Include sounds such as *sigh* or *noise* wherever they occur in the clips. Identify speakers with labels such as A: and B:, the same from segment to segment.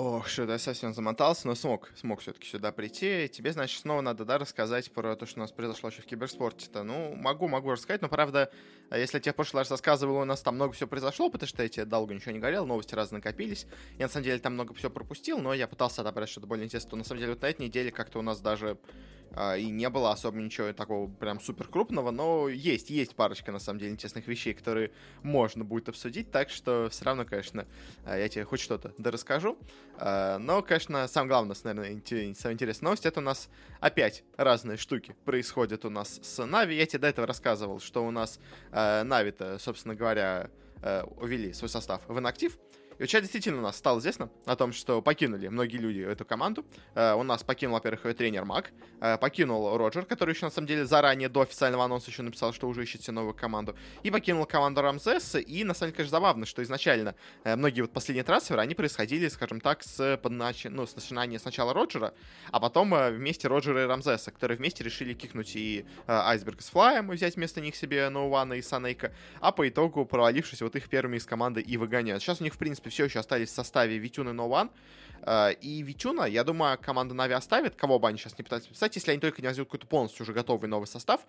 A: Ох, что я совсем замотался, но смог, смог все-таки сюда прийти. Тебе, значит, снова надо, да, рассказать про то, что у нас произошло еще в киберспорте-то. Ну, могу, могу рассказать, но, правда, если я тебе в прошлый раз рассказывал, у нас там много всего произошло, потому что я тебе долго ничего не говорил, новости разные накопились. Я, на самом деле, там много всего пропустил, но я пытался отобрать что-то более интересное. На самом деле, вот на этой неделе как-то у нас даже а, и не было особо ничего такого прям супер крупного, но есть, есть парочка, на самом деле, интересных вещей, которые можно будет обсудить, так что все равно, конечно, а, я тебе хоть что-то да расскажу. А, но, конечно, самое главное, наверное, самая интересная новость, это у нас опять разные штуки происходят у нас с Нави. Я тебе до этого рассказывал, что у нас Нави-то, собственно говоря, увели свой состав в инактив, и вот сейчас действительно у нас стало известно о том, что покинули многие люди эту команду. Э, у нас покинул, во-первых, тренер Мак, э, покинул Роджер, который еще на самом деле заранее до официального анонса еще написал, что уже ищет себе новую команду. И покинул команду Рамзес. И на самом деле, конечно, забавно, что изначально э, многие вот последние трансферы, они происходили, скажем так, с, поднач... ну, с начинания сначала Роджера, а потом вместе Роджера и Рамзеса, которые вместе решили кикнуть и Айсберг с Флаем, и взять вместо них себе Ноуана и Санейка, а по итогу провалившись вот их первыми из команды и выгоняют. Сейчас у них, в принципе, принципе, все еще остались в составе Витюн и Ноуан. Э, и Витюна, я думаю, команда Нави оставит, кого бы они сейчас не пытались подписать, если они только не возьмут какой-то полностью уже готовый новый состав,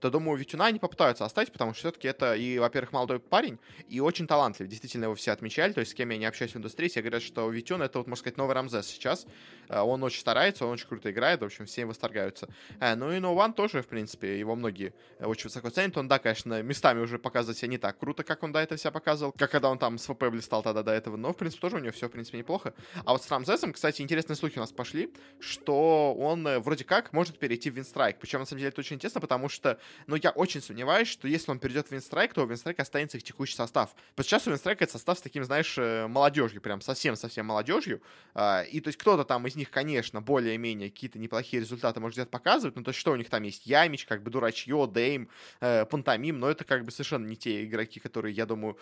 A: то, думаю, Витюна они попытаются оставить, потому что все-таки это и, во-первых, молодой парень, и очень талантлив. Действительно, его все отмечали, то есть с кем я не общаюсь в индустрии, все говорят, что Витюн это, вот, можно сказать, новый Рамзес сейчас. Э, он очень старается, он очень круто играет, в общем, все им восторгаются. Э, ну и Ноуан тоже, в принципе, его многие очень высоко ценят. Он, да, конечно, местами уже показывает себя не так круто, как он до этого себя показывал, как когда он там с ВП блистал тогда до этого, но, в принципе, тоже у него все, в принципе, неплохо. А вот с Рамзесом, кстати, интересные слухи у нас пошли, что он э, вроде как может перейти в Винстрайк. Причем, на самом деле, это очень интересно, потому что, ну, я очень сомневаюсь, что если он перейдет в Винстрайк, то у Винстрайка останется их текущий состав. Потому сейчас у Винстрайка это состав с таким, знаешь, э, молодежью, прям совсем-совсем молодежью. А, и то есть кто-то там из них, конечно, более-менее какие-то неплохие результаты может где-то показывать, но то есть что у них там есть? Ямич, как бы Дурачье, Дейм, э, Пантомим, но это как бы совершенно не те игроки, которые, я думаю,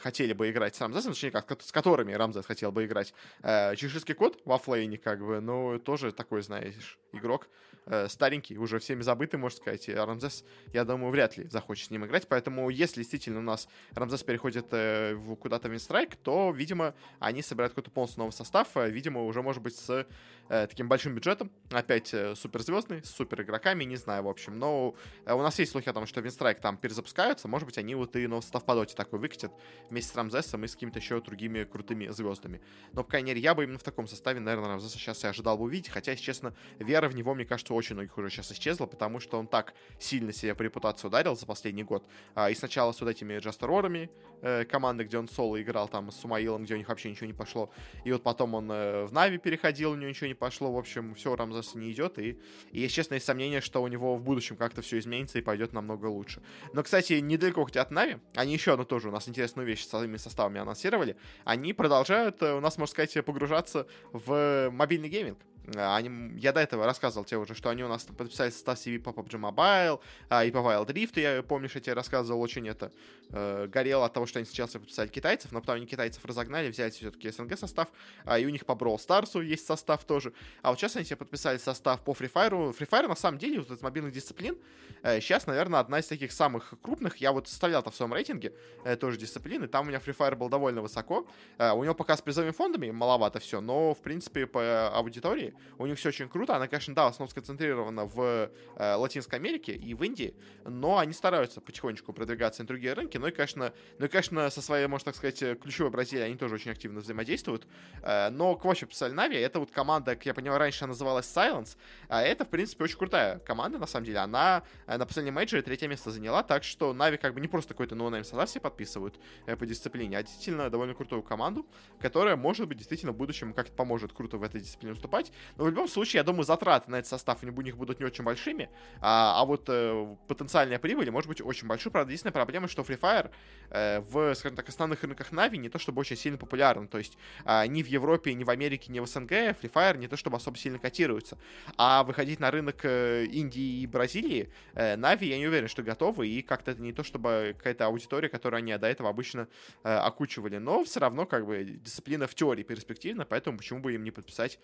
A: хотели бы играть с Рамзесом, точнее, как, с которыми Рамзес хотел бы играть. Чеширский кот во флейне, как бы, ну, тоже такой, знаешь, игрок э, старенький, уже всеми забытый, можно сказать. И Рамзес, я думаю, вряд ли захочет с ним играть. Поэтому, если действительно у нас Рамзес переходит э, куда-то в Винстрайк, то, видимо, они собирают какой-то полностью новый состав. Э, видимо, уже, может быть, с э, таким большим бюджетом. Опять э, суперзвездный, с супер игроками, не знаю, в общем. Но э, у нас есть слухи о том, что Винстрайк там перезапускаются. Может быть, они вот и новый состав по доте такой выкатят вместе с Рамзесом и с какими-то еще другими крутыми звездами. Но, по крайней мере, я бы именно в таком составе, наверное, Рамзеса сейчас и ожидал бы увидеть. Хотя, если честно, вера в него, мне кажется, очень многих уже сейчас исчезла, потому что он так сильно себе по репутации ударил за последний год. А, и сначала с вот этими Джастерорами э, команды, где он соло играл, там, с Сумаилом, где у них вообще ничего не пошло. И вот потом он э, в Нави переходил, у него ничего не пошло. В общем, все Рамзеса не идет. И, и если честно, есть сомнение, что у него в будущем как-то все изменится и пойдет намного лучше. Но, кстати, недалеко хоть от Нави, они еще одну тоже у нас интересную вещь с своими составами анонсировали. Они продолжают э, у нас, можно сказать, погружаться в мобильный гейминг. Э, они, я до этого рассказывал тебе уже, что они у нас подписали состав себе по PUBG Mobile а, и по Wild Rift. Я, помнишь, я тебе рассказывал, очень это э, горело от того, что они сначала подписали китайцев, но потом они китайцев разогнали, взяли все-таки СНГ состав, а, и у них по Brawl Stars есть состав тоже. А вот сейчас они себе подписали состав по Free Fire. Free Fire, на самом деле, вот из мобильных дисциплин, э, сейчас, наверное, одна из таких самых крупных. Я вот составлял-то в своем рейтинге э, тоже дисциплины, там у меня Free Fire был довольно высоко. Э, у него пока с призовыми фондами маловато все, но, в принципе, по аудитории у них все очень круто. Она, конечно, да, в основном сконцентрирована в э, Латинской Америке и в Индии, но они стараются потихонечку продвигаться на другие рынки. Ну и, конечно, ну и, конечно, со своей, можно так сказать, ключевой Бразилией они тоже очень активно взаимодействуют. Э, но к вообще писали Нави, это вот команда, как я понимаю, раньше называлась Silence, а это, в принципе, очень крутая команда, на самом деле. Она э, на последнем мейджоре третье место заняла, так что Нави как бы не просто какой-то ноунейм состав все подписывают э, по дисциплине, а действительно довольно крутую команду, которая, может быть, действительно в будущем как-то поможет круто в этой дисциплине выступать. Но в любом случае, я думаю, затраты на этот состав у них будут не очень большими, а, а вот э, потенциальная прибыль может быть очень большой. Правда, единственная проблема, что Free Fire э, в, скажем так, основных рынках Нави не то чтобы очень сильно популярен. То есть э, ни в Европе, ни в Америке, ни в СНГ Free Fire не то чтобы особо сильно котируется. А выходить на рынок э, Индии и Бразилии э, Нави, я не уверен, что готовы, и как-то это не то чтобы какая-то аудитория, которую они до этого обычно э, окучивали. Но все равно, как бы, дисциплина в теории перспективна, поэтому почему бы им не подписать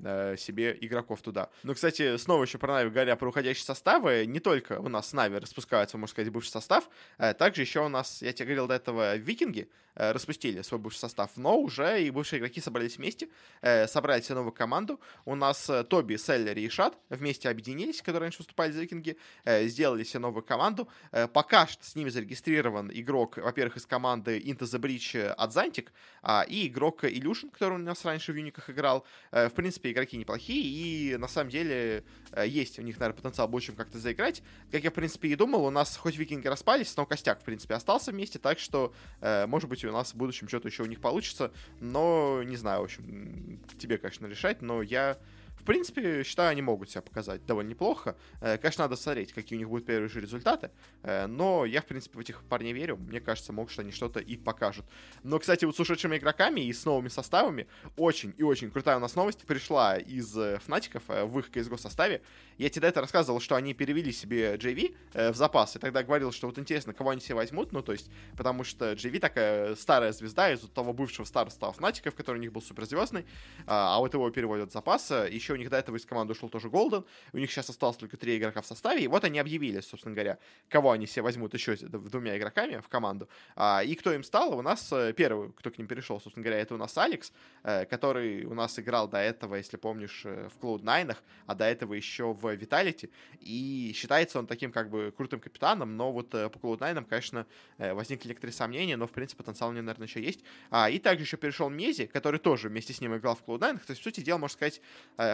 A: э, себе игроков туда. Ну, кстати, снова еще про Нави говоря про уходящие составы, не только у нас Нави распускается, можно сказать, бывший состав, э, также еще у нас, я тебе говорил до этого, Викинги э, распустили свой бывший состав, но уже и бывшие игроки собрались вместе, э, собрали себе новую команду. У нас э, Тоби, Селлери и Шат вместе объединились, которые раньше выступали за Викинги, э, сделали себе новую команду. Э, пока что с ними зарегистрирован игрок, во-первых, из команды Into the Breach Адзантик, а, и игрок Illusion, который у нас раньше в Юниках играл. Э, в принципе, игроки неплохие, и на самом деле э, есть у них, наверное, потенциал больше, как-то заиграть. Как я, в принципе, и думал, у нас хоть викинги распались, но костяк, в принципе, остался вместе, так что, э, может быть, у нас в будущем что-то еще у них получится, но не знаю, в общем, тебе, конечно, решать, но я в принципе, считаю, они могут себя показать довольно неплохо. Э, конечно, надо смотреть, какие у них будут первые же результаты. Э, но я, в принципе, в этих парней верю. Мне кажется, могут, что они что-то и покажут. Но, кстати, вот с ушедшими игроками и с новыми составами очень и очень крутая у нас новость пришла из э, Фнатиков в их CSGO составе. Я тебе до этого рассказывал, что они перевели себе JV в запас, и тогда говорил, что вот интересно, кого они себе возьмут, ну, то есть, потому что JV такая старая звезда из того бывшего старого Фнатиков, который у них был суперзвездный, а, а вот его переводят в запас. Еще них до этого из команды ушел тоже Голден. У них сейчас осталось только три игрока в составе. И вот они объявили, собственно говоря, кого они себе возьмут еще двумя игроками в команду. А, и кто им стал? У нас э, первый, кто к ним перешел, собственно говоря, это у нас Алекс, э, который у нас играл до этого, если помнишь, э, в Cloud9, а до этого еще в Vitality. И считается он таким как бы крутым капитаном, но вот по Cloud9, конечно, возникли некоторые сомнения, но в принципе потенциал у него, наверное, еще есть. А, и также еще перешел Мези, который тоже вместе с ним играл в Cloud9. То есть, в сути дела, можно сказать,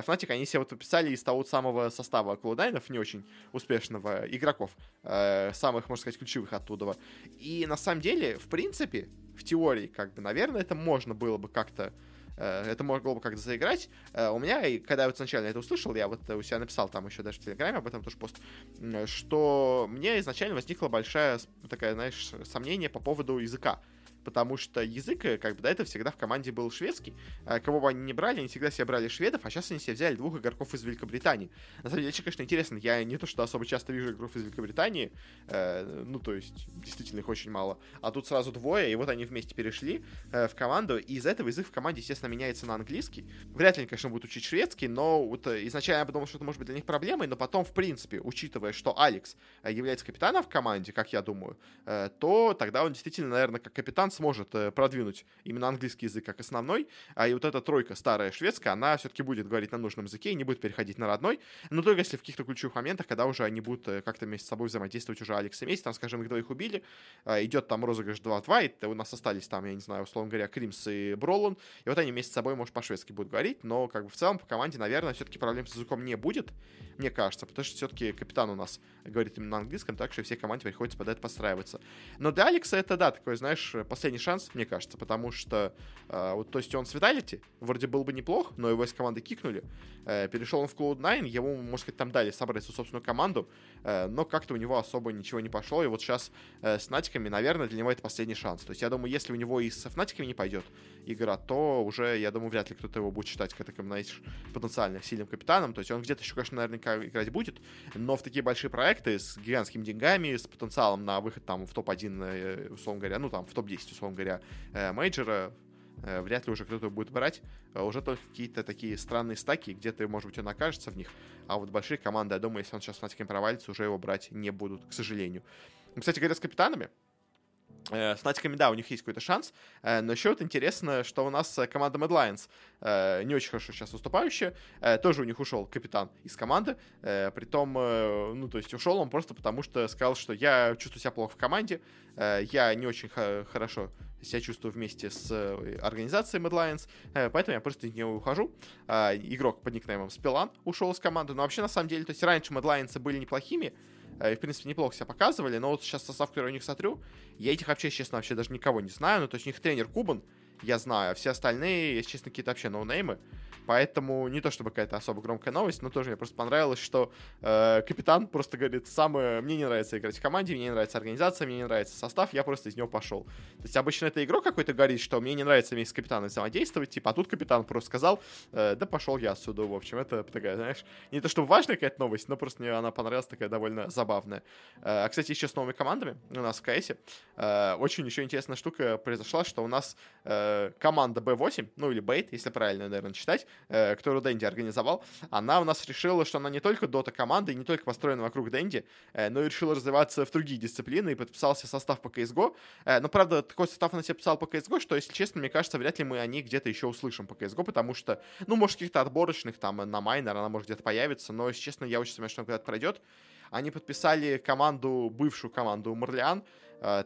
A: Fnatic, они себе вот подписали из того самого состава Клоудайнов, не очень успешного игроков, э, самых, можно сказать, ключевых оттуда. И на самом деле, в принципе, в теории, как бы, наверное, это можно было бы как-то э, это могло бы как-то заиграть. Э, у меня, когда я вот сначала это услышал, я вот у себя написал там еще даже в Телеграме об этом тоже пост, что мне изначально возникла большая такая, знаешь, сомнение по поводу языка потому что язык, э, как бы, до этого всегда в команде был шведский. А кого бы они не брали, они всегда себе брали шведов, а сейчас они себе взяли двух игроков из Великобритании. На самом деле, конечно, интересно, я не то, что особо часто вижу игроков из Великобритании, э, ну, то есть, действительно их очень мало, а тут сразу двое, и вот они вместе перешли э, в команду, и из-за этого язык в команде, естественно, меняется на английский. Вряд ли конечно, будут учить шведский, но вот э, изначально я подумал, что это может быть для них проблемой, но потом, в принципе, учитывая, что Алекс э, является капитаном в команде, как я думаю, э, то тогда он действительно, наверное, как капитан сможет э, продвинуть именно английский язык как основной, а и вот эта тройка старая шведская, она все-таки будет говорить на нужном языке и не будет переходить на родной, но только если в каких-то ключевых моментах, когда уже они будут э, как-то вместе с собой взаимодействовать уже Алекс и там, скажем, их двоих убили, э, идет там розыгрыш 2-2, и у нас остались там, я не знаю, условно говоря, Кримс и Бролан, и вот они вместе с собой, может, по-шведски будут говорить, но как бы в целом по команде, наверное, все-таки проблем с языком не будет, мне кажется, потому что все-таки капитан у нас говорит именно на английском, так что всей команде приходится под это подстраиваться. Но для Алекса это, да, такой, знаешь, шанс, мне кажется, потому что, э, вот, то есть он с Vitality, вроде был бы неплох, но его из команды кикнули, э, перешел он в Cloud9, ему, можно сказать, там дали собрать свою собственную команду, э, но как-то у него особо ничего не пошло, и вот сейчас э, с Натиками, наверное, для него это последний шанс. То есть я думаю, если у него и с Фнатиками не пойдет игра, то уже, я думаю, вряд ли кто-то его будет считать как таким, знаешь, потенциально сильным капитаном, то есть он где-то еще, конечно, наверняка играть будет, но в такие большие проекты с гигантскими деньгами, с потенциалом на выход там в топ-1, э, условно говоря, ну там в топ-10, условно говоря, э, мейджора, э, вряд ли уже кто-то будет брать. Уже только какие-то такие странные стаки, где-то, может быть, он окажется в них. А вот большие команды, я думаю, если он сейчас на провалится, уже его брать не будут, к сожалению. Кстати говоря, с капитанами, Э, с Фнатиками, да, у них есть какой-то шанс, э, но еще вот интересно, что у нас э, команда Mad Lions не очень хорошо сейчас выступающая, тоже у них ушел капитан из команды, притом, ну, то есть ушел он просто потому, что сказал, что я чувствую себя плохо в команде, я не очень хорошо себя чувствую вместе с организацией Mad Lions, поэтому я просто него ухожу. Игрок под никнеймом Спилан ушел из команды, но вообще, на самом деле, то есть раньше Mad Lions были неплохими, Э, и, в принципе, неплохо себя показывали, но вот сейчас состав, который у них смотрю, я этих вообще, честно, вообще даже никого не знаю. Ну, то есть у них тренер Кубан, я знаю, а все остальные, если честно, какие-то вообще ноунеймы. Поэтому не то чтобы какая-то особо громкая новость, но тоже мне просто понравилось, что э, капитан просто говорит, самое, мне не нравится играть в команде, мне не нравится организация, мне не нравится состав, я просто из него пошел. То есть обычно это игрок какой-то говорит, что мне не нравится вместе с капитаном взаимодействовать, типа, а тут капитан просто сказал, э, да пошел я отсюда, в общем, это такая, знаешь, не то чтобы важная какая-то новость, но просто мне она понравилась, такая довольно забавная. Э, а, кстати, еще с новыми командами у нас в КСе э, очень еще интересная штука произошла, что у нас э, команда B8, ну или Бейт, если правильно, наверное, читать, э, которую Дэнди организовал, она у нас решила, что она не только дота команда и не только построена вокруг Дэнди, э, но и решила развиваться в другие дисциплины и подписался состав по CSGO. Э, но, правда, такой состав она себе писал по CSGO, что, если честно, мне кажется, вряд ли мы о ней где-то еще услышим по CSGO, потому что, ну, может, каких-то отборочных там на майнер она может где-то появиться, но, если честно, я очень сомневаюсь, что она когда-то пройдет. Они подписали команду, бывшую команду Марлиан,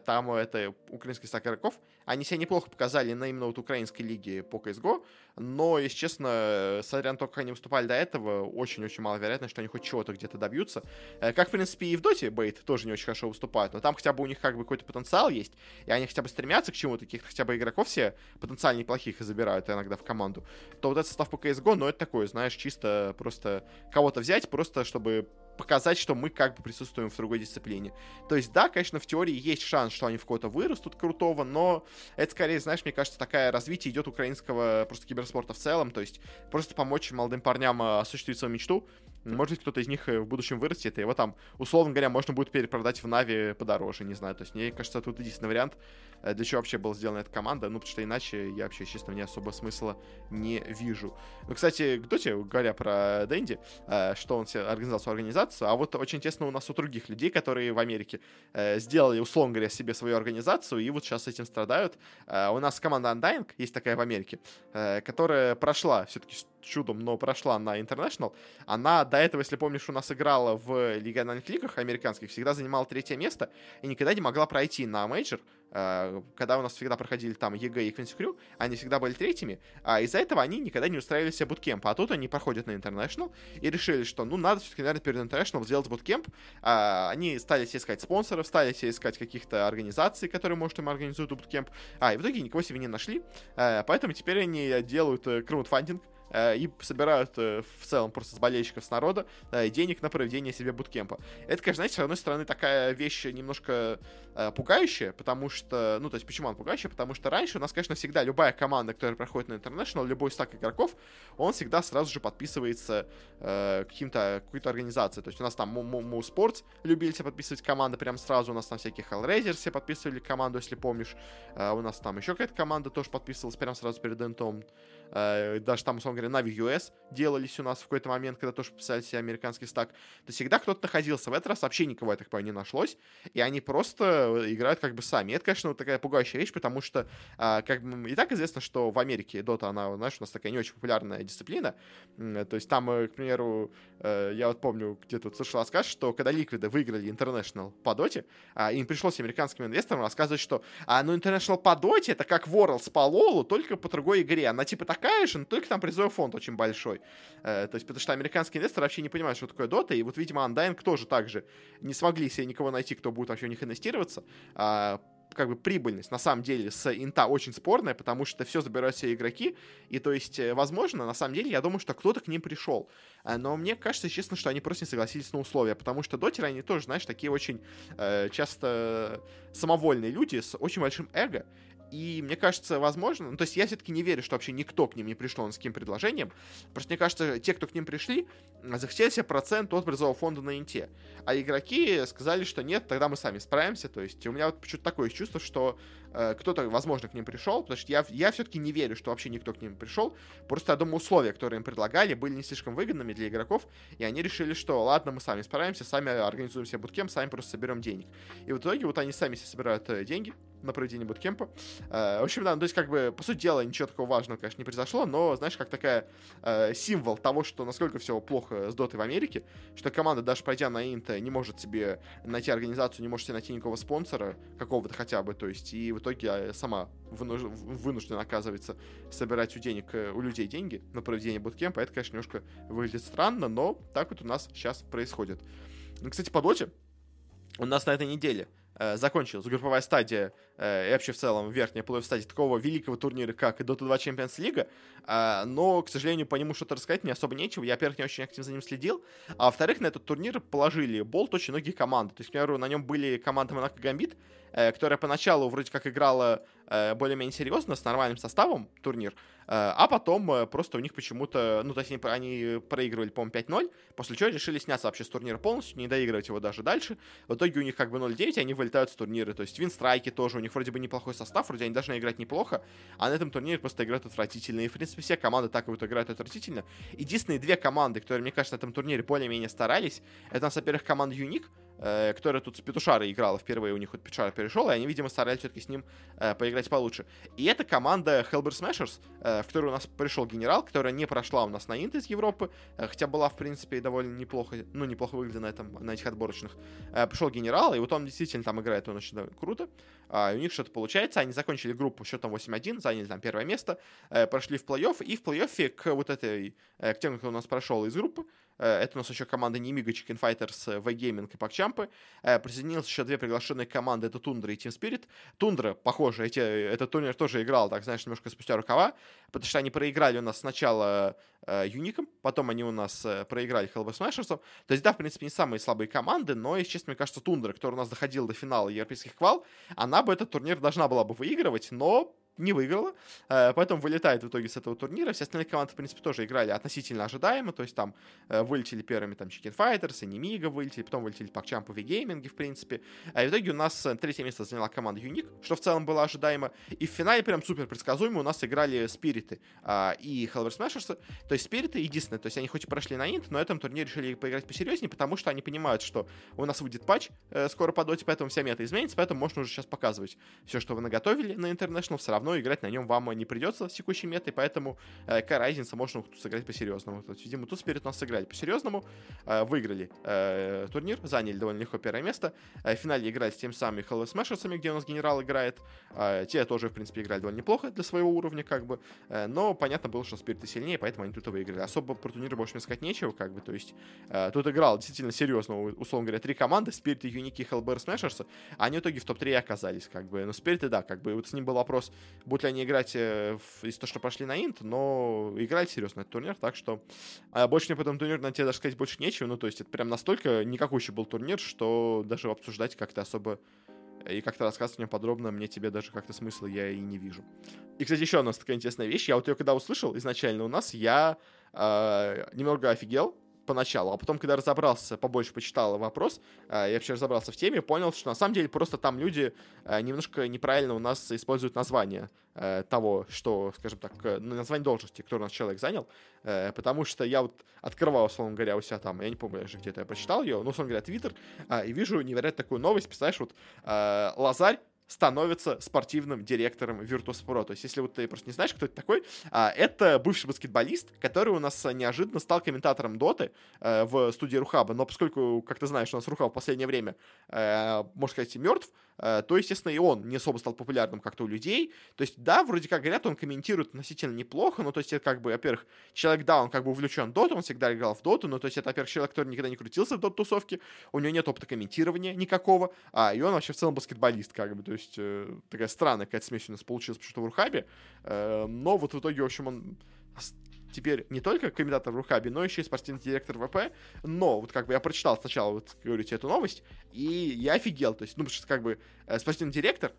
A: там это украинский стак игроков. Они себя неплохо показали на именно вот украинской лиге по CSGO, но, если честно, смотря на то, как они выступали до этого, очень-очень маловероятно, что они хоть чего-то где-то добьются. Э, как, в принципе, и в Доте Бейт тоже не очень хорошо выступают, но там хотя бы у них как бы какой-то потенциал есть, и они хотя бы стремятся к чему-то, каких-то хотя бы игроков все потенциально неплохих и забирают иногда в команду, то вот этот состав по CSGO, ну, это такое, знаешь, чисто просто кого-то взять, просто чтобы показать, что мы как бы присутствуем в другой дисциплине. То есть, да, конечно, в теории есть шанс, что они в кого-то вырастут крутого, но это скорее, знаешь, мне кажется, такая развитие идет украинского просто киберспорта в целом, то есть просто помочь молодым парням а, осуществить свою мечту, может быть, кто-то из них э, в будущем вырастет, и его там, условно говоря, можно будет перепродать в Нави подороже, не знаю. То есть, мне кажется, тут единственный вариант, э, для чего вообще была сделана эта команда, ну, потому что иначе я вообще, честно, не особо смысла не вижу. Ну, кстати, кстати, говоря про Дэнди, э, что он себе организовал свою организацию, а вот очень интересно у нас у других людей, которые в Америке сделали, условно говоря, себе свою организацию, и вот сейчас этим страдают. У нас команда Undying, есть такая в Америке, которая прошла все-таки чудом, но прошла на International. Она до этого, если помнишь, у нас играла в региональных лигах американских, всегда занимала третье место и никогда не могла пройти на мейджор. Э, когда у нас всегда проходили там EG и Quincy Crew, они всегда были третьими, а из-за этого они никогда не устраивали себе буткемп. А тут они проходят на International и решили, что, ну, надо все-таки, наверное, перед International сделать буткемп. А, они стали себе искать спонсоров, стали себе искать каких-то организаций, которые, может, им организуют буткемп. А, и в итоге никого себе не нашли. А, поэтому теперь они делают краудфандинг, Э, и собирают э, в целом просто с болельщиков, с народа э, денег на проведение себе буткемпа. Это, конечно, знаете, с одной стороны, такая вещь немножко пугающая, потому что, ну, то есть, почему она пугающая? Потому что раньше у нас, конечно, всегда любая команда, которая проходит на International, любой стак игроков, он всегда сразу же подписывается э, каким-то, какой-то организацией. То есть у нас там Moo Sports любили себе подписывать команды прям сразу, у нас там всякие Hellraiser все подписывали команду, если помнишь. Э, у нас там еще какая-то команда тоже подписывалась прям сразу перед интом. Э, даже там, условно говоря, Navi US делались у нас в какой-то момент, когда тоже писали себе американский стак. То всегда кто-то находился. В этот раз вообще никого, я так понимаю, не нашлось. И они просто играют как бы сами. И это, конечно, вот такая пугающая вещь, потому что э, как бы и так известно, что в Америке Dota, она, знаешь, у нас такая не очень популярная дисциплина. То есть там, э, к примеру, э, я вот помню, где тут слышал рассказ, что когда Ликвиды выиграли International по Доте, а, им пришлось американским инвесторам рассказывать, что а, ну International по Доте это как Worlds по Лолу, только по другой игре. Она типа так такая же, но только там призовой фонд очень большой. Э, то есть, потому что американские инвесторы вообще не понимают, что такое дота, и вот, видимо, Undying тоже так же не смогли себе никого найти, кто будет вообще в них инвестироваться. А, как бы прибыльность на самом деле с инта очень спорная, потому что все забирают все игроки, и то есть, э, возможно, на самом деле, я думаю, что кто-то к ним пришел. Э, но мне кажется, честно, что они просто не согласились на условия, потому что дотеры, они тоже, знаешь, такие очень э, часто самовольные люди с очень большим эго, и мне кажется, возможно, ну, то есть я все-таки не верю, что вообще никто к ним не пришел с каким предложением. Просто мне кажется, те, кто к ним пришли, захотели себе процент от призового фонда на инте. А игроки сказали, что нет, тогда мы сами справимся. То есть у меня вот почему-то такое чувство, что э, кто-то, возможно, к ним пришел, потому что я, я все-таки не верю, что вообще никто к ним пришел. Просто, я думаю, условия, которые им предлагали, были не слишком выгодными для игроков, и они решили, что ладно, мы сами справимся, сами организуем себе буткемп, сами просто соберем денег. И в итоге вот они сами себе собирают э, деньги, на проведение буткемпа. Э, в общем, да, ну, то есть, как бы, по сути дела, ничего такого важного, конечно, не произошло, но, знаешь, как такая э, символ того, что насколько все плохо с дотой в Америке, что команда, даже пройдя на Инта, не может себе найти организацию, не может себе найти никакого спонсора, какого-то хотя бы, то есть, и в итоге э, сама вынуж... вынуждена, оказывается, собирать у денег, э, у людей деньги на проведение буткемпа. Это, конечно, немножко выглядит странно, но так вот у нас сейчас происходит. Кстати, по доте у нас на этой неделе Э, закончилась групповая стадия э, и вообще в целом верхняя плей стадия такого великого турнира, как Dota 2 Champions League, э, но, к сожалению, по нему что-то рассказать мне особо нечего. Я, во-первых, не очень активно за ним следил, а во-вторых, на этот турнир положили болт очень многие команды. То есть, к примеру, на нем были команды Монако Гамбит, которая поначалу вроде как играла более-менее серьезно, с нормальным составом турнир, а потом просто у них почему-то, ну, то есть они, они проигрывали, по-моему, 5-0, после чего решили сняться вообще с турнира полностью, не доигрывать его даже дальше. В итоге у них как бы 0-9, они вылетают с турнира. То есть Винстрайки тоже, у них вроде бы неплохой состав, вроде они должны играть неплохо, а на этом турнире просто играют отвратительно. И, в принципе, все команды так вот играют отвратительно. Единственные две команды, которые, мне кажется, на этом турнире более-менее старались, это, у нас, во-первых, команда Юник, э, которая тут с Петушарой играла впервые, у них вот Петушара перешел, и они, видимо, старались все-таки с ним э, поиграть получше. И это команда Hellber Smashers, э, в которую у нас пришел генерал, которая не прошла у нас на Инт из Европы, э, хотя была, в принципе, довольно неплохо, ну, неплохо выглядела на, этом, на этих отборочных. Э, пришел генерал, и вот он действительно там играет, он очень круто. Э, у них что-то получается, они закончили группу счетом 8-1, заняли там первое место, э, прошли в плей-офф, и в плей-оффе к вот этой, э, к тем, кто у нас прошел из группы, это у нас еще команда Немига, Chicken Fighters, V-Gaming и PogChamp. Э, присоединилось еще две приглашенные команды, это Тундра и Team Spirit. Тундра, похоже, эти, этот турнир тоже играл, так знаешь, немножко спустя рукава, потому что они проиграли у нас сначала э, Юником, потом они у нас проиграли Hellboy Smashers. То есть, да, в принципе, не самые слабые команды, но, если честно, мне кажется, Тундра, которая у нас доходила до финала европейских квал, она бы этот турнир должна была бы выигрывать, но не выиграла, э, поэтому вылетает в итоге с этого турнира. Все остальные команды, в принципе, тоже играли относительно ожидаемо, то есть там э, вылетели первыми там Chicken Fighters, Немига вылетели, потом вылетели Пакчамп и Гейминги, в принципе. А в итоге у нас э, третье место заняла команда Юник, что в целом было ожидаемо. И в финале прям супер предсказуемо у нас играли Спириты а, и Hellver Smashers. То есть Спириты единственное, то есть они хоть и прошли на Инт, но этом турнире решили поиграть посерьезнее, потому что они понимают, что у нас выйдет патч скоро по доте, поэтому вся мета изменится, поэтому можно уже сейчас показывать все, что вы наготовили на International, все равно играть на нем вам не придется с текущей метой, поэтому э, какая разница, можно тут сыграть по-серьезному. То есть, видимо, тут Спирит нас сыграли по-серьезному, э, выиграли э, турнир, заняли довольно легко первое место. Э, в финале играли с тем самыми Hello Smashers, где у нас генерал играет. Э, те тоже, в принципе, играли довольно неплохо для своего уровня, как бы. Э, но понятно было, что Спириты сильнее, поэтому они тут и выиграли. Особо про турнир больше мне сказать нечего, как бы. То есть, э, тут играл действительно серьезно, условно говоря, три команды, Спириты, Юники и Hellbear Smashers. Они в итоге в топ-3 оказались, как бы. Но Спириты, да, как бы. Вот с ним был вопрос, будут ли они играть э, из того, что пошли на Инт, но играли серьезно этот турнир, так что а больше мне по этому турниру на тебе даже сказать больше нечего. Ну, то есть это прям настолько никакущий был турнир, что даже обсуждать как-то особо и как-то рассказывать мне подробно, мне тебе даже как-то смысла я и не вижу. И, кстати, еще у нас такая интересная вещь. Я вот ее когда услышал изначально у нас, я э, немного офигел, поначалу, а потом, когда разобрался, побольше почитал вопрос, э, я вообще разобрался в теме, понял, что на самом деле просто там люди э, немножко неправильно у нас используют название э, того, что, скажем так, название должности, который у нас человек занял, потому что я вот открывал, условно говоря, у себя там, я не помню даже где-то я прочитал ее, но, условно говоря, Твиттер, и вижу невероятно такую новость, представляешь, вот Лазарь становится спортивным директором Virtus.pro. То есть, если вот ты просто не знаешь, кто это такой, а, это бывший баскетболист, который у нас неожиданно стал комментатором Доты э, в студии Рухаба. Но поскольку, как ты знаешь, у нас Рухаб в последнее время, э, можно сказать, мертв, Э, то, естественно, и он не особо стал популярным как-то у людей. То есть, да, вроде как говорят, он комментирует относительно неплохо, но то есть это как бы, во-первых, человек, да, он как бы увлечен доту, он всегда играл в доту, но то есть это, во-первых, человек, который никогда не крутился в дот-тусовке, у него нет опыта комментирования никакого, а, и он вообще в целом баскетболист, как бы, то есть э, такая странная какая-то смесь у нас получилась почему-то в Рухабе, э, но вот в итоге, в общем, он теперь не только комментатор в Рухабе, но еще и спортивный директор ВП. Но вот как бы я прочитал сначала, вот, говорите, эту новость, и я офигел. То есть, ну, потому что как бы э, спортивный директор,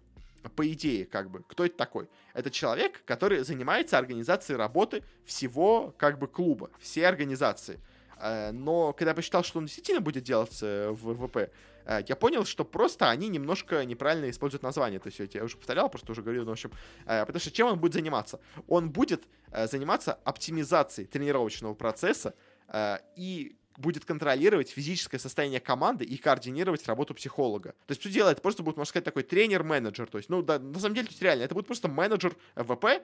A: по идее, как бы, кто это такой? Это человек, который занимается организацией работы всего, как бы, клуба, всей организации. Э, но когда я посчитал, что он действительно будет делать в ВП, Э, я понял, что просто они немножко неправильно используют название. То есть я уже повторял, просто уже говорил, ну, в общем, э, потому что чем он будет заниматься? Он будет э, заниматься оптимизацией тренировочного процесса и будет контролировать физическое состояние команды и координировать работу психолога. То есть, что делает? Просто будет, можно сказать, такой тренер-менеджер. То есть, ну, да, на самом деле, реально, это будет просто менеджер ВП, Э,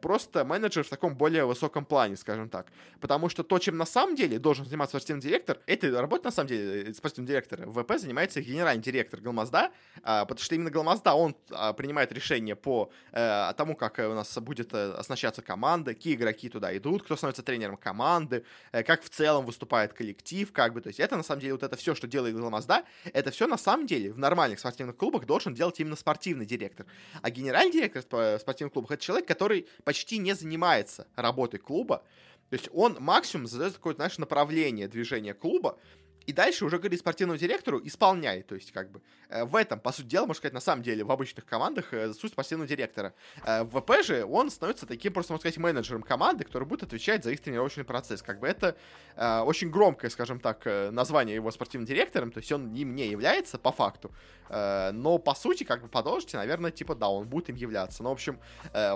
A: просто менеджер в таком более высоком плане, скажем так. Потому что то, чем на самом деле должен заниматься спортивный директор, это работа на самом деле э, спортивного директора. ВП занимается генеральный директор Галмазда, а, потому что именно Галмазда, он а, принимает решение по э, тому, как у нас будет оснащаться команда, какие игроки туда идут, кто становится тренером команды, как в целом выступает коллектив, как бы, то есть это на самом деле вот это все, что делает Галмазда, это все на самом деле в нормальных спортивных клубах должен делать именно спортивный директор. А генеральный директор спортивных клубах это человек, который который почти не занимается работой клуба. То есть он максимум задает какое-то, знаешь, направление движения клуба, и дальше уже говорит спортивному директору, исполняй. То есть, как бы, э, в этом, по сути дела, можно сказать, на самом деле, в обычных командах э, суть спортивного директора. Э, в ВП же он становится таким, просто, можно сказать, менеджером команды, который будет отвечать за их тренировочный процесс. Как бы это очень громкое, скажем так, название его спортивным директором, то есть он им не является по факту, но по сути, как бы по должности, наверное, типа, да, он будет им являться. Ну, в общем,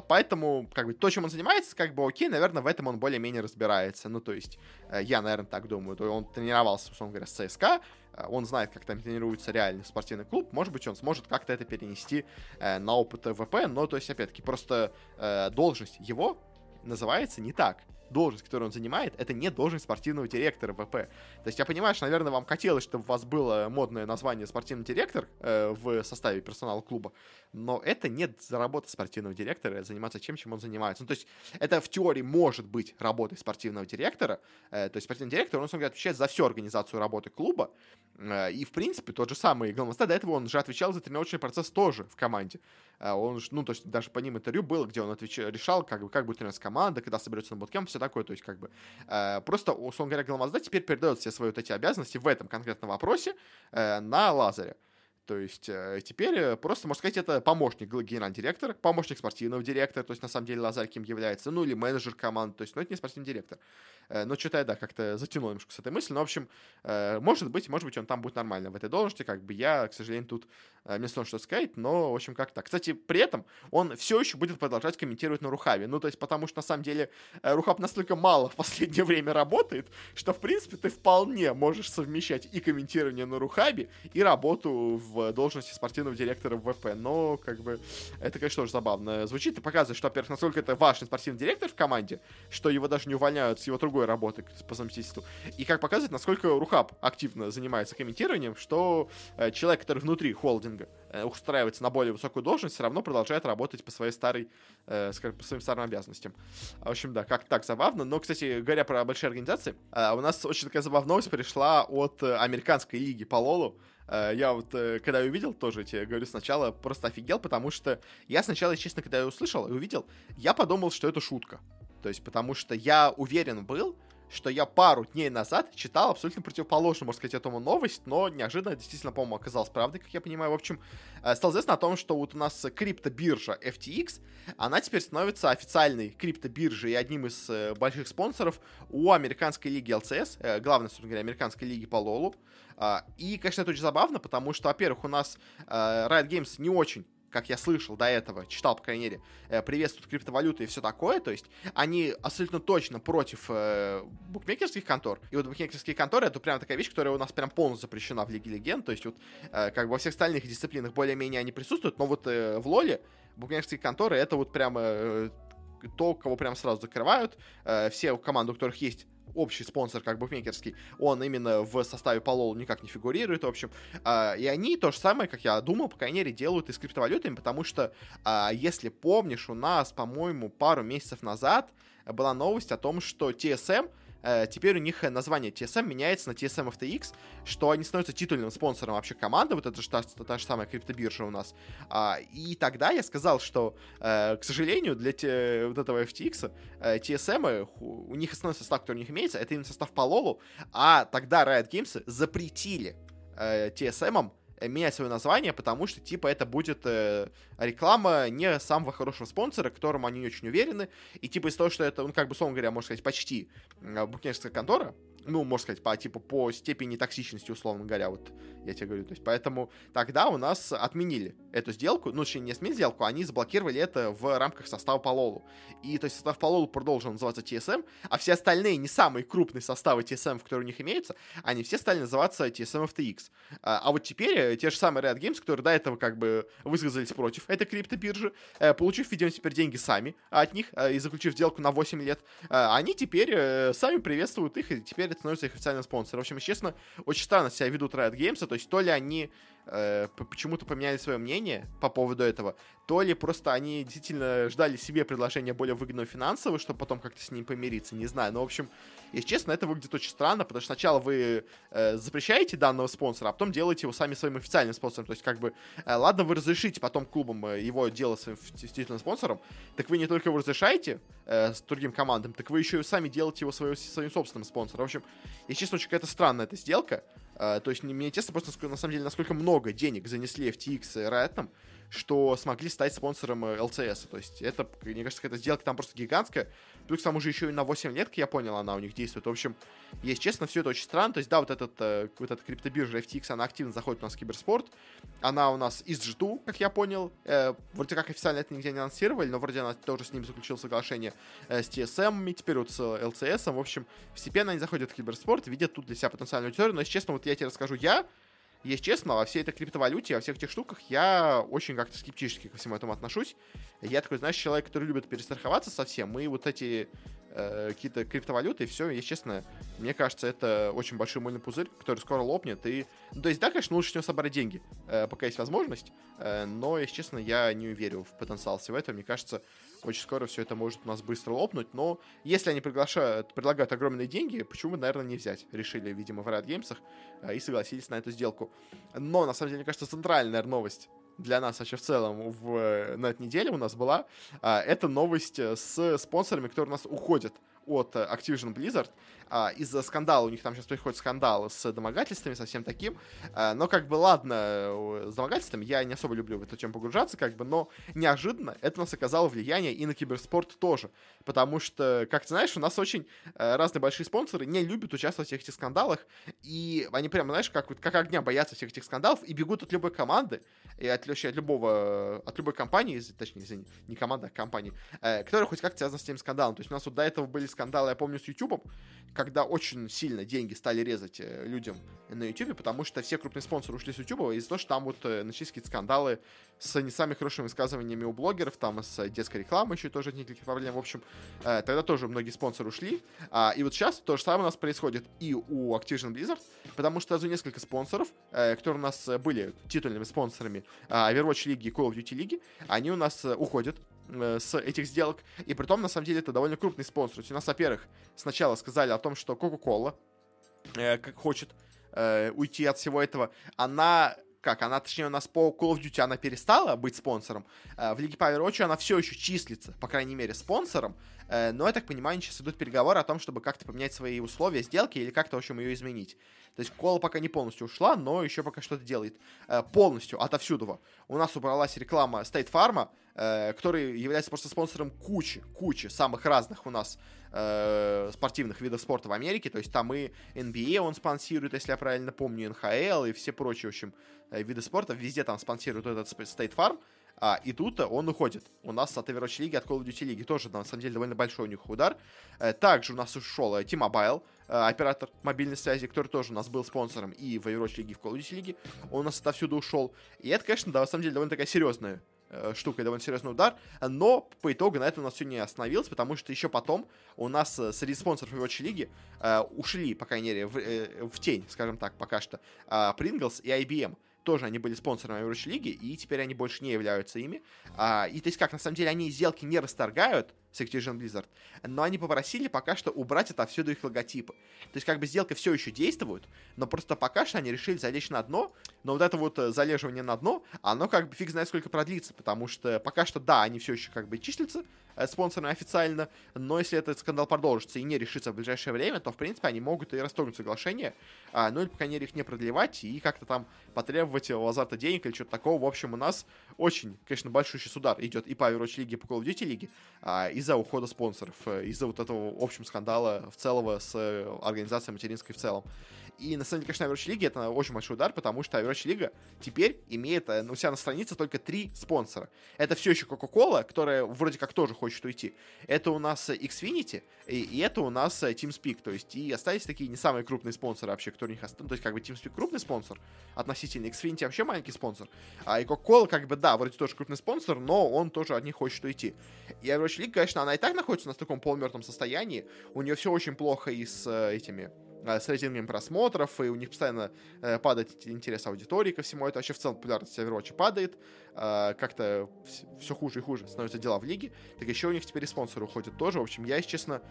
A: поэтому, как бы, то, чем он занимается, как бы, окей, наверное, в этом он более-менее разбирается. Ну, то есть, я, наверное, так думаю. То он тренировался, условно говоря, с ЦСКА, э, он знает, как там тренируется реальный спортивный клуб, может быть, он сможет как-то это перенести э, на опыт ВП, но, то есть, опять-таки, просто э, должность его называется не так должность, которую он занимает, это не должность спортивного директора ВП. То есть я понимаю, что, наверное, вам хотелось, чтобы у вас было модное название спортивный директор э, в составе персонала клуба, но это не работа спортивного директора, заниматься чем, чем он занимается. Ну, то есть это в теории может быть работой спортивного директора, э, то есть спортивный директор, он, он отвечает за всю организацию работы клуба, э, и, в принципе, тот же самый Галмаста, до этого он же отвечал за тренировочный процесс тоже в команде. Э, он, ну, то есть даже по ним интервью было, где он отвечал, решал, как, бы, как будет тренироваться команда, когда соберется на буткемп, все такое, то есть как бы э, просто, условно говоря, Галамазда теперь передает все свои вот эти обязанности в этом конкретном вопросе э, на Лазаре. То есть э, теперь э, просто, можно сказать, это помощник генерального директора, помощник спортивного директора, то есть на самом деле Лазарь кем является, ну или менеджер команды, то есть, ну это не спортивный директор. Э, но что-то я, да, как-то затянул немножко с этой мыслью, но, в общем, может быть, может быть, он там будет нормально в этой должности, как бы я, к сожалению, тут мне сложно что сказать, но, в общем, как так. Кстати, при этом он все еще будет продолжать комментировать на Рухаве, ну, то есть, потому что, на самом деле, Рухаб настолько мало в последнее *laughs* время работает, что, в принципе, ты вполне можешь совмещать и комментирование на Рухабе, и работу в должности спортивного директора в ВП. Но, как бы, это, конечно, тоже забавно звучит и показывает, что, во-первых, насколько это важный спортивный директор в команде, что его даже не увольняют с его другой работы по совместительству. И как показывает, насколько Рухаб активно занимается комментированием, что э, человек, который внутри холдинга э, устраивается на более высокую должность, все равно продолжает работать по своей старой, э, скажем, по своим старым обязанностям. В общем, да, как так забавно. Но, кстати, говоря про большие организации, э, у нас очень такая забавная новость пришла от э, американской лиги по Лолу, Э, я вот, когда увидел, тоже тебе говорю, сначала просто офигел, потому что я сначала, честно, когда я услышал и увидел, я подумал, что это шутка. То есть, потому что я уверен был, что я пару дней назад читал абсолютно противоположную, можно сказать, этому новость, но неожиданно действительно, по-моему, оказалась правдой, как я понимаю. В общем, э, стало известно о том, что вот у нас криптобиржа FTX, она теперь становится официальной криптобиржей и одним из больших спонсоров у американской лиги LCS, главной, собственно говоря, американской лиги по Лолу. А, и, конечно, это очень забавно, потому что, во-первых, у нас э, Riot Games не очень как я слышал до этого, читал, по крайней мере, э, приветствуют криптовалюты и все такое, то есть они абсолютно точно против э, букмекерских контор, и вот букмекерские конторы это прям такая вещь, которая у нас прям полностью запрещена в Лиге Легенд, то есть вот э, как бы во всех остальных дисциплинах более-менее они присутствуют, но вот э, в Лоле букмекерские конторы это вот прямо э, то, кого прям сразу закрывают, э, все команды, у которых есть общий спонсор, как букмекерский, он именно в составе Полол никак не фигурирует, в общем. А, и они то же самое, как я думал, по крайней мере, делают и с криптовалютами, потому что, а, если помнишь, у нас, по-моему, пару месяцев назад была новость о том, что TSM теперь у них название TSM меняется на TSM FTX, что они становятся титульным спонсором вообще команды, вот это же та, та же самая криптобиржа у нас. А, и тогда я сказал, что, э, к сожалению, для те, вот этого FTX э, TSM, у них основной состав, который у них имеется, это именно состав по лолу, а тогда Riot Games запретили э, TSM Э, менять свое название, потому что, типа, это будет э, реклама не самого хорошего спонсора, которому они не очень уверены. И, типа, из того, что это, ну, как бы, условно говоря, можно сказать, почти э, букмекерская контора, ну, можно сказать, по, типа, по степени токсичности, условно говоря, вот я тебе говорю. То есть, поэтому тогда у нас отменили эту сделку, ну, точнее, не сменили сделку, они заблокировали это в рамках состава по Лолу. И, то есть, состав по Лолу продолжил называться TSM, а все остальные, не самые крупные составы TSM, которые у них имеются, они все стали называться TSM FTX. А, а вот теперь э, те же самые Riot Games, которые до этого как бы высказались против этой криптобиржи, э, получив, видимо, теперь деньги сами от них э, и заключив сделку на 8 лет, они теперь сами приветствуют их, и теперь это становится их официальным спонсором. В общем, честно, очень странно себя ведут Riot Games, то есть то ли они э, почему-то поменяли свое мнение по поводу этого, то ли просто они действительно ждали себе предложения более выгодного финансово, чтобы потом как-то с ним помириться, не знаю. Но, в общем, если честно, это выглядит очень странно, потому что сначала вы э, запрещаете данного спонсора, а потом делаете его сами своим официальным спонсором. То есть, как бы, э, ладно, вы разрешите потом клубам э, его делать своим действительным спонсором, так вы не только его разрешаете э, с другим командам, так вы еще и сами делаете его своим, своим собственным спонсором. В общем, если честно, очень какая-то странная эта сделка. Э, то есть, мне интересно просто, на самом деле, насколько много денег занесли FTX и Riot, что смогли стать спонсором. Э, То есть это, мне кажется, какая-то сделка там просто гигантская. Плюс там уже еще и на 8 лет, я понял, она у них действует. В общем, если честно, все это очень странно. То есть, да, вот, этот, э, вот эта криптобиржа FTX, она активно заходит у нас в киберспорт. Она у нас из G2, как я понял. Э, вроде как официально это нигде не анонсировали, но вроде она тоже с ним заключила соглашение э, с TSM, теперь вот с LCS. В общем, постепенно они заходят в киберспорт, видят тут для себя потенциальную аудиторию. Но, если честно, вот я тебе расскажу, я если честно, во всей этой криптовалюте, во всех этих штуках я очень как-то скептически ко всему этому отношусь. Я такой, знаешь, человек, который любит перестраховаться совсем, и вот эти э, какие-то криптовалюты, и все, если честно, мне кажется, это очень большой мыльный пузырь, который скоро лопнет, и... Ну, то есть, да, конечно, лучше с него собрать деньги, э, пока есть возможность, э, но, если честно, я не верю в потенциал всего этого, мне кажется, очень скоро все это может у нас быстро лопнуть, но если они приглашают, предлагают огромные деньги, почему бы, наверное, не взять? Решили, видимо, в Riot Games э, и согласились на эту сделку. Но, на самом деле, мне кажется, центральная новость для нас вообще в целом в, э, на этой неделе у нас была, а, это новость с спонсорами, которые у нас уходят от Activision Blizzard. А, из-за скандала, у них там сейчас приходит скандал с домогательствами, со всем таким. А, но как бы ладно, с домогательствами я не особо люблю в эту тему погружаться, как бы, но неожиданно это у нас оказало влияние и на киберспорт тоже. Потому что, как ты знаешь, у нас очень э, разные большие спонсоры не любят участвовать в всех этих скандалах, и они прямо, знаешь, как, как огня боятся всех этих скандалов и бегут от любой команды, и от, от любого, от любой компании, точнее, извини, не команда, а компании, э, которая хоть как-то связана с этим скандалом. То есть у нас вот до этого были скандалы, я помню, с YouTube, когда очень сильно деньги стали резать э, людям на YouTube, потому что все крупные спонсоры ушли с YouTube из-за того, что там вот э, начались какие-то скандалы с не самыми хорошими высказываниями у блогеров, там с детской рекламой еще тоже никаких проблем. В общем, э, тогда тоже многие спонсоры ушли. А, и вот сейчас то же самое у нас происходит и у Activision Blizzard, потому что за несколько спонсоров, которые у нас были титульными спонсорами Overwatch лиги и Call of Duty лиги, они у нас уходят Э, с этих сделок. И при том, на самом деле, это довольно крупный спонсор. То есть у нас, во-первых, сначала сказали о том, что Coca-Cola э, как хочет э, уйти от всего этого. Она как, она, точнее, у нас по Call of Duty она перестала быть спонсором. Э, в Лиге по Overwatch она все еще числится, по крайней мере, спонсором. Э, но, я так понимаю, сейчас идут переговоры о том, чтобы как-то поменять свои условия сделки или как-то, в общем, ее изменить. То есть Кола пока не полностью ушла, но еще пока что-то делает. Э, полностью, отовсюду. У нас убралась реклама State Farm, э, который является просто спонсором кучи, кучи самых разных у нас э, спортивных видов спорта в Америке. То есть там и NBA он спонсирует, если я правильно помню, НХЛ и все прочие, в общем, э, виды спорта. Везде там спонсирует этот State Farm. А, и тут он уходит. У нас от Overwatch лиги, от Call of Duty лиги тоже, на самом деле, довольно большой у них удар. Э, также у нас ушел T-Mobile, оператор мобильной связи, который тоже у нас был спонсором и в Overwatch лиге, и в Call of Duty лиге. Он у нас отовсюду ушел. И это, конечно, на самом деле, довольно такая серьезная штука и довольно серьезный удар, но по итогу на этом у нас все не остановилось, потому что еще потом у нас среди спонсоров Overwatch лиги э, ушли, по крайней мере, в, э, в тень, скажем так, пока что, э, Pringles и IBM тоже они были спонсорами Overwatch лиги, и теперь они больше не являются ими. А, и то есть как, на самом деле, они сделки не расторгают, с Activision Blizzard, но они попросили пока что убрать отовсюду их логотипы. То есть как бы сделка все еще действует, но просто пока что они решили залечь на дно, но вот это вот э, залеживание на дно, оно как бы фиг знает сколько продлится, потому что пока что, да, они все еще как бы числятся спонсорами официально, но если этот скандал продолжится и не решится в ближайшее время, то, в принципе, они могут и расторгнуть соглашение, а, ну или, по крайней мере, их не продлевать и как-то там потребовать у Азарта денег или что-то такого. В общем, у нас очень, конечно, сейчас удар идет и по Overwatch лиге, и по Call of Duty лиге, а, из-за ухода спонсоров, э, из-за вот этого общего скандала в целого с э, организацией материнской в целом. И на самом деле, конечно, Overwatch League это очень большой удар, потому что Overwatch League теперь имеет э, у себя на странице только три спонсора. Это все еще Coca-Cola, которая вроде как тоже хочет уйти. Это у нас Xfinity, и, и это у нас TeamSpeak. То есть и остались такие не самые крупные спонсоры вообще, которые у них остались. Ну, то есть как бы TeamSpeak крупный спонсор относительно, Xfinity вообще маленький спонсор. А и Coca-Cola как бы, да, вроде тоже крупный спонсор, но он тоже от них хочет уйти. И Overwatch League, конечно, она и так находится в таком полумертвом состоянии. У нее все очень плохо и с э, этими э, с рейтингами просмотров, и у них постоянно э, падает интерес аудитории ко всему, это вообще в целом популярность Overwatch падает, э, как-то все хуже и хуже становятся дела в лиге, так еще у них теперь и спонсоры уходят тоже, в общем, я, если честно,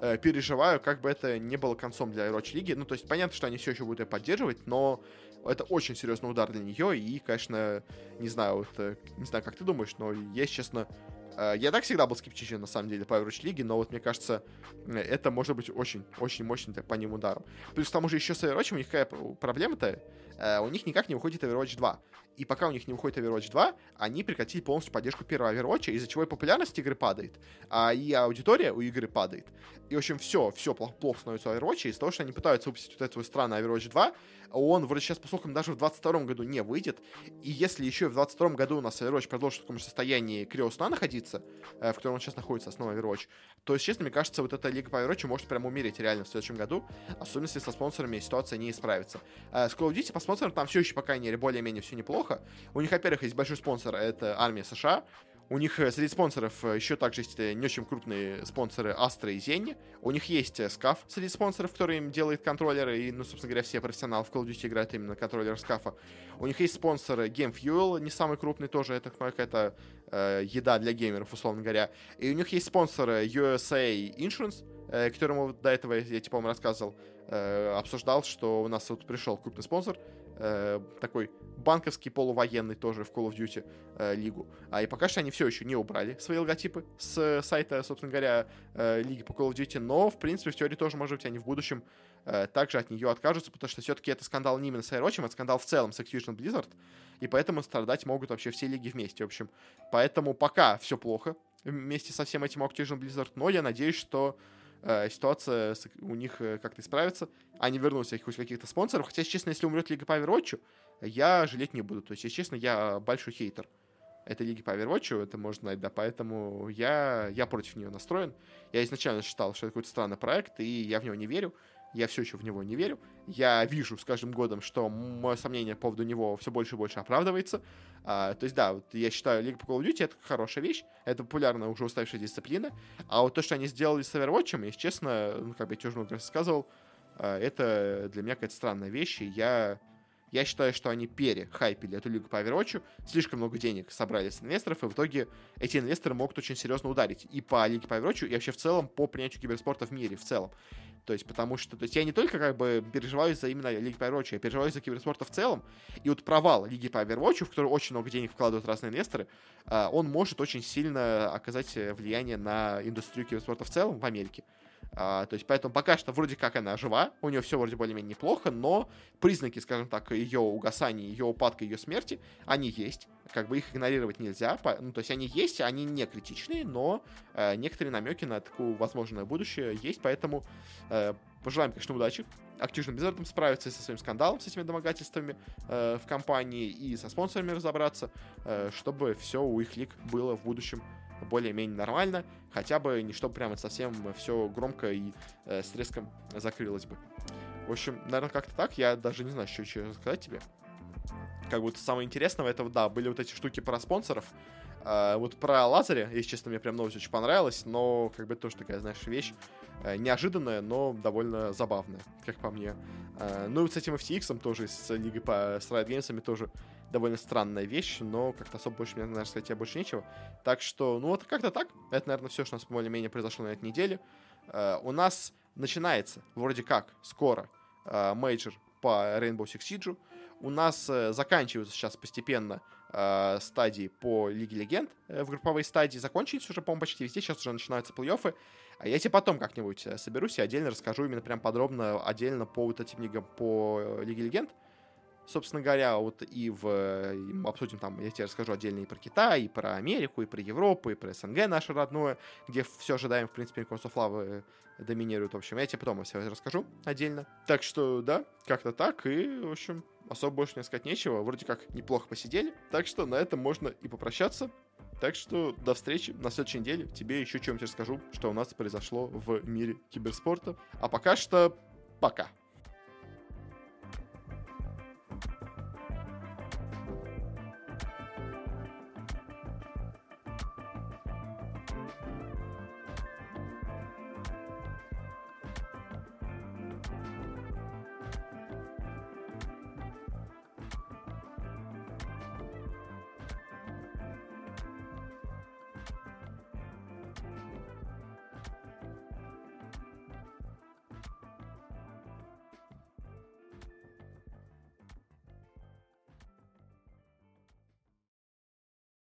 A: э, переживаю, как бы это не было концом для Overwatch лиги, ну, то есть понятно, что они все еще будут ее поддерживать, но это очень серьезный удар для нее, и, конечно, не знаю, вот, э, не знаю, как ты думаешь, но я, честно, Э, я так всегда был скептичен, на самом деле, по Overwatch лиге, но вот мне кажется, э, это может быть очень-очень мощным по ним ударом. Плюс к тому же еще с Overwatch у них какая проблема-то? Э, у них никак не выходит Overwatch 2. И пока у них не выходит Overwatch 2, они прекратили полностью поддержку первого Overwatch, из-за чего и популярность игры падает, а и аудитория у игры падает. И, в общем, все, все плохо, плохо становится Overwatch, из-за того, что они пытаются выпустить вот эту странную Overwatch 2, он вроде сейчас, по слухам, даже в 22 году не выйдет. И если еще в 22 году у нас Overwatch продолжит в таком же состоянии Криосна находиться, э, в котором он сейчас находится, основа Overwatch, то, если честно, мне кажется, вот эта Лига по Overwatch может прям умереть реально в следующем году, особенно если со спонсорами ситуация не исправится. Э, с Call of Duty по спонсорам там все еще, по крайней мере, более-менее все неплохо. У них, во-первых, есть большой спонсор, это армия США, у них э, среди спонсоров э, еще также есть не очень крупные спонсоры Astra и Zenny. У них есть SCAF э, среди спонсоров, который им делает контроллеры. И, ну, собственно говоря, все профессионалы в Call of Duty играют именно контроллер SCAF. У них есть спонсор Game Fuel, не самый крупный тоже, это какая-то э, еда для геймеров, условно говоря. И у них есть спонсор USA Insurance, э, которому до этого я, типа, вам рассказывал, э, обсуждал, что у нас вот пришел крупный спонсор, э, такой банковский полувоенный тоже в Call of Duty э, лигу. А и пока что они все еще не убрали свои логотипы с сайта, собственно говоря, э, лиги по Call of Duty, но, в принципе, в теории тоже, может быть, они в будущем э, также от нее откажутся, потому что все-таки это скандал не именно с Overwatch, это скандал в целом с Activision Blizzard, и поэтому страдать могут вообще все лиги вместе, в общем. Поэтому пока все плохо вместе со всем этим Activision Blizzard, но я надеюсь, что э, ситуация у них э, как-то исправится. Они вернутся хоть каких-то спонсоров. Хотя, честно, если умрет Лига по Overwatch, я жалеть не буду. То есть, если честно, я большой хейтер этой лиги по Overwatch, это можно знать, да, поэтому я, я против нее настроен. Я изначально считал, что это какой-то странный проект, и я в него не верю. Я все еще в него не верю. Я вижу с каждым годом, что мое сомнение по поводу него все больше и больше оправдывается. А, то есть, да, вот я считаю, Лига по Call of Duty это хорошая вещь, это популярная уже уставшая дисциплина. А вот то, что они сделали с Overwatch, если честно, ну, как бы я тебе уже много раз рассказывал, а, это для меня какая-то странная вещь, и я я считаю, что они перехайпили эту лигу по Overwatch, слишком много денег собрали с инвесторов, и в итоге эти инвесторы могут очень серьезно ударить и по лиге по Overwatch, и вообще в целом по принятию киберспорта в мире в целом. То есть, потому что, то есть, я не только как бы переживаю за именно Лиги по Overwatch, я переживаю за киберспорта в целом. И вот провал Лиги по Overwatch, в который очень много денег вкладывают разные инвесторы, а, он может очень сильно оказать влияние на индустрию киберспорта в целом в Америке. А, то есть, поэтому пока что вроде как она жива, у нее все вроде более-менее неплохо, но признаки, скажем так, ее угасания, ее упадка, ее смерти, они есть. Как бы их игнорировать нельзя. По, ну, то есть, они есть, они не критичные, но э, некоторые намеки на такое возможное будущее есть, поэтому э, пожелаем, конечно, удачи. Activision Blizzard справиться со своим скандалом, с этими домогательствами э, в компании и со спонсорами разобраться, э, чтобы все у их лиг было в будущем более-менее нормально, хотя бы не чтобы прямо совсем все громко и э, с треском закрылось бы. В общем, наверное, как-то так. Я даже не знаю, что еще сказать тебе. Как будто самое интересное, это, да, были вот эти штуки про спонсоров. А, вот про Лазаря, если честно, мне прям новость очень понравилась, но как бы тоже такая, знаешь, вещь э, неожиданная, но довольно забавная, как по мне. А, ну и вот с этим FTX тоже, с Лигой по с Riot Games тоже довольно странная вещь, но как-то особо больше мне, наверное, сказать больше нечего. Так что, ну вот как-то так. Это, наверное, все, что у нас более-менее произошло на этой неделе. Э, у нас начинается, вроде как, скоро э, мейджор по Rainbow Six Siege. У нас uh, заканчиваются сейчас постепенно э, стадии по Лиге Легенд. Э, в групповой стадии закончились уже, по-моему, почти везде. Сейчас уже начинаются плей-оффы. А я тебе потом как-нибудь соберусь и отдельно расскажу именно прям подробно, отдельно по вот этим лигам по Лиге Легенд собственно говоря, вот и в... мы обсудим там, я тебе расскажу отдельно и про Китай, и про Америку, и про Европу, и про СНГ наше родное, где все ожидаем, в принципе, консуфлавы доминируют. В общем, я тебе потом все расскажу отдельно. Так что, да, как-то так, и, в общем, особо больше мне сказать нечего. Вроде как неплохо посидели, так что на этом можно и попрощаться. Так что до встречи на следующей неделе. Тебе еще чем-нибудь расскажу, что у нас произошло в мире киберспорта. А пока что пока.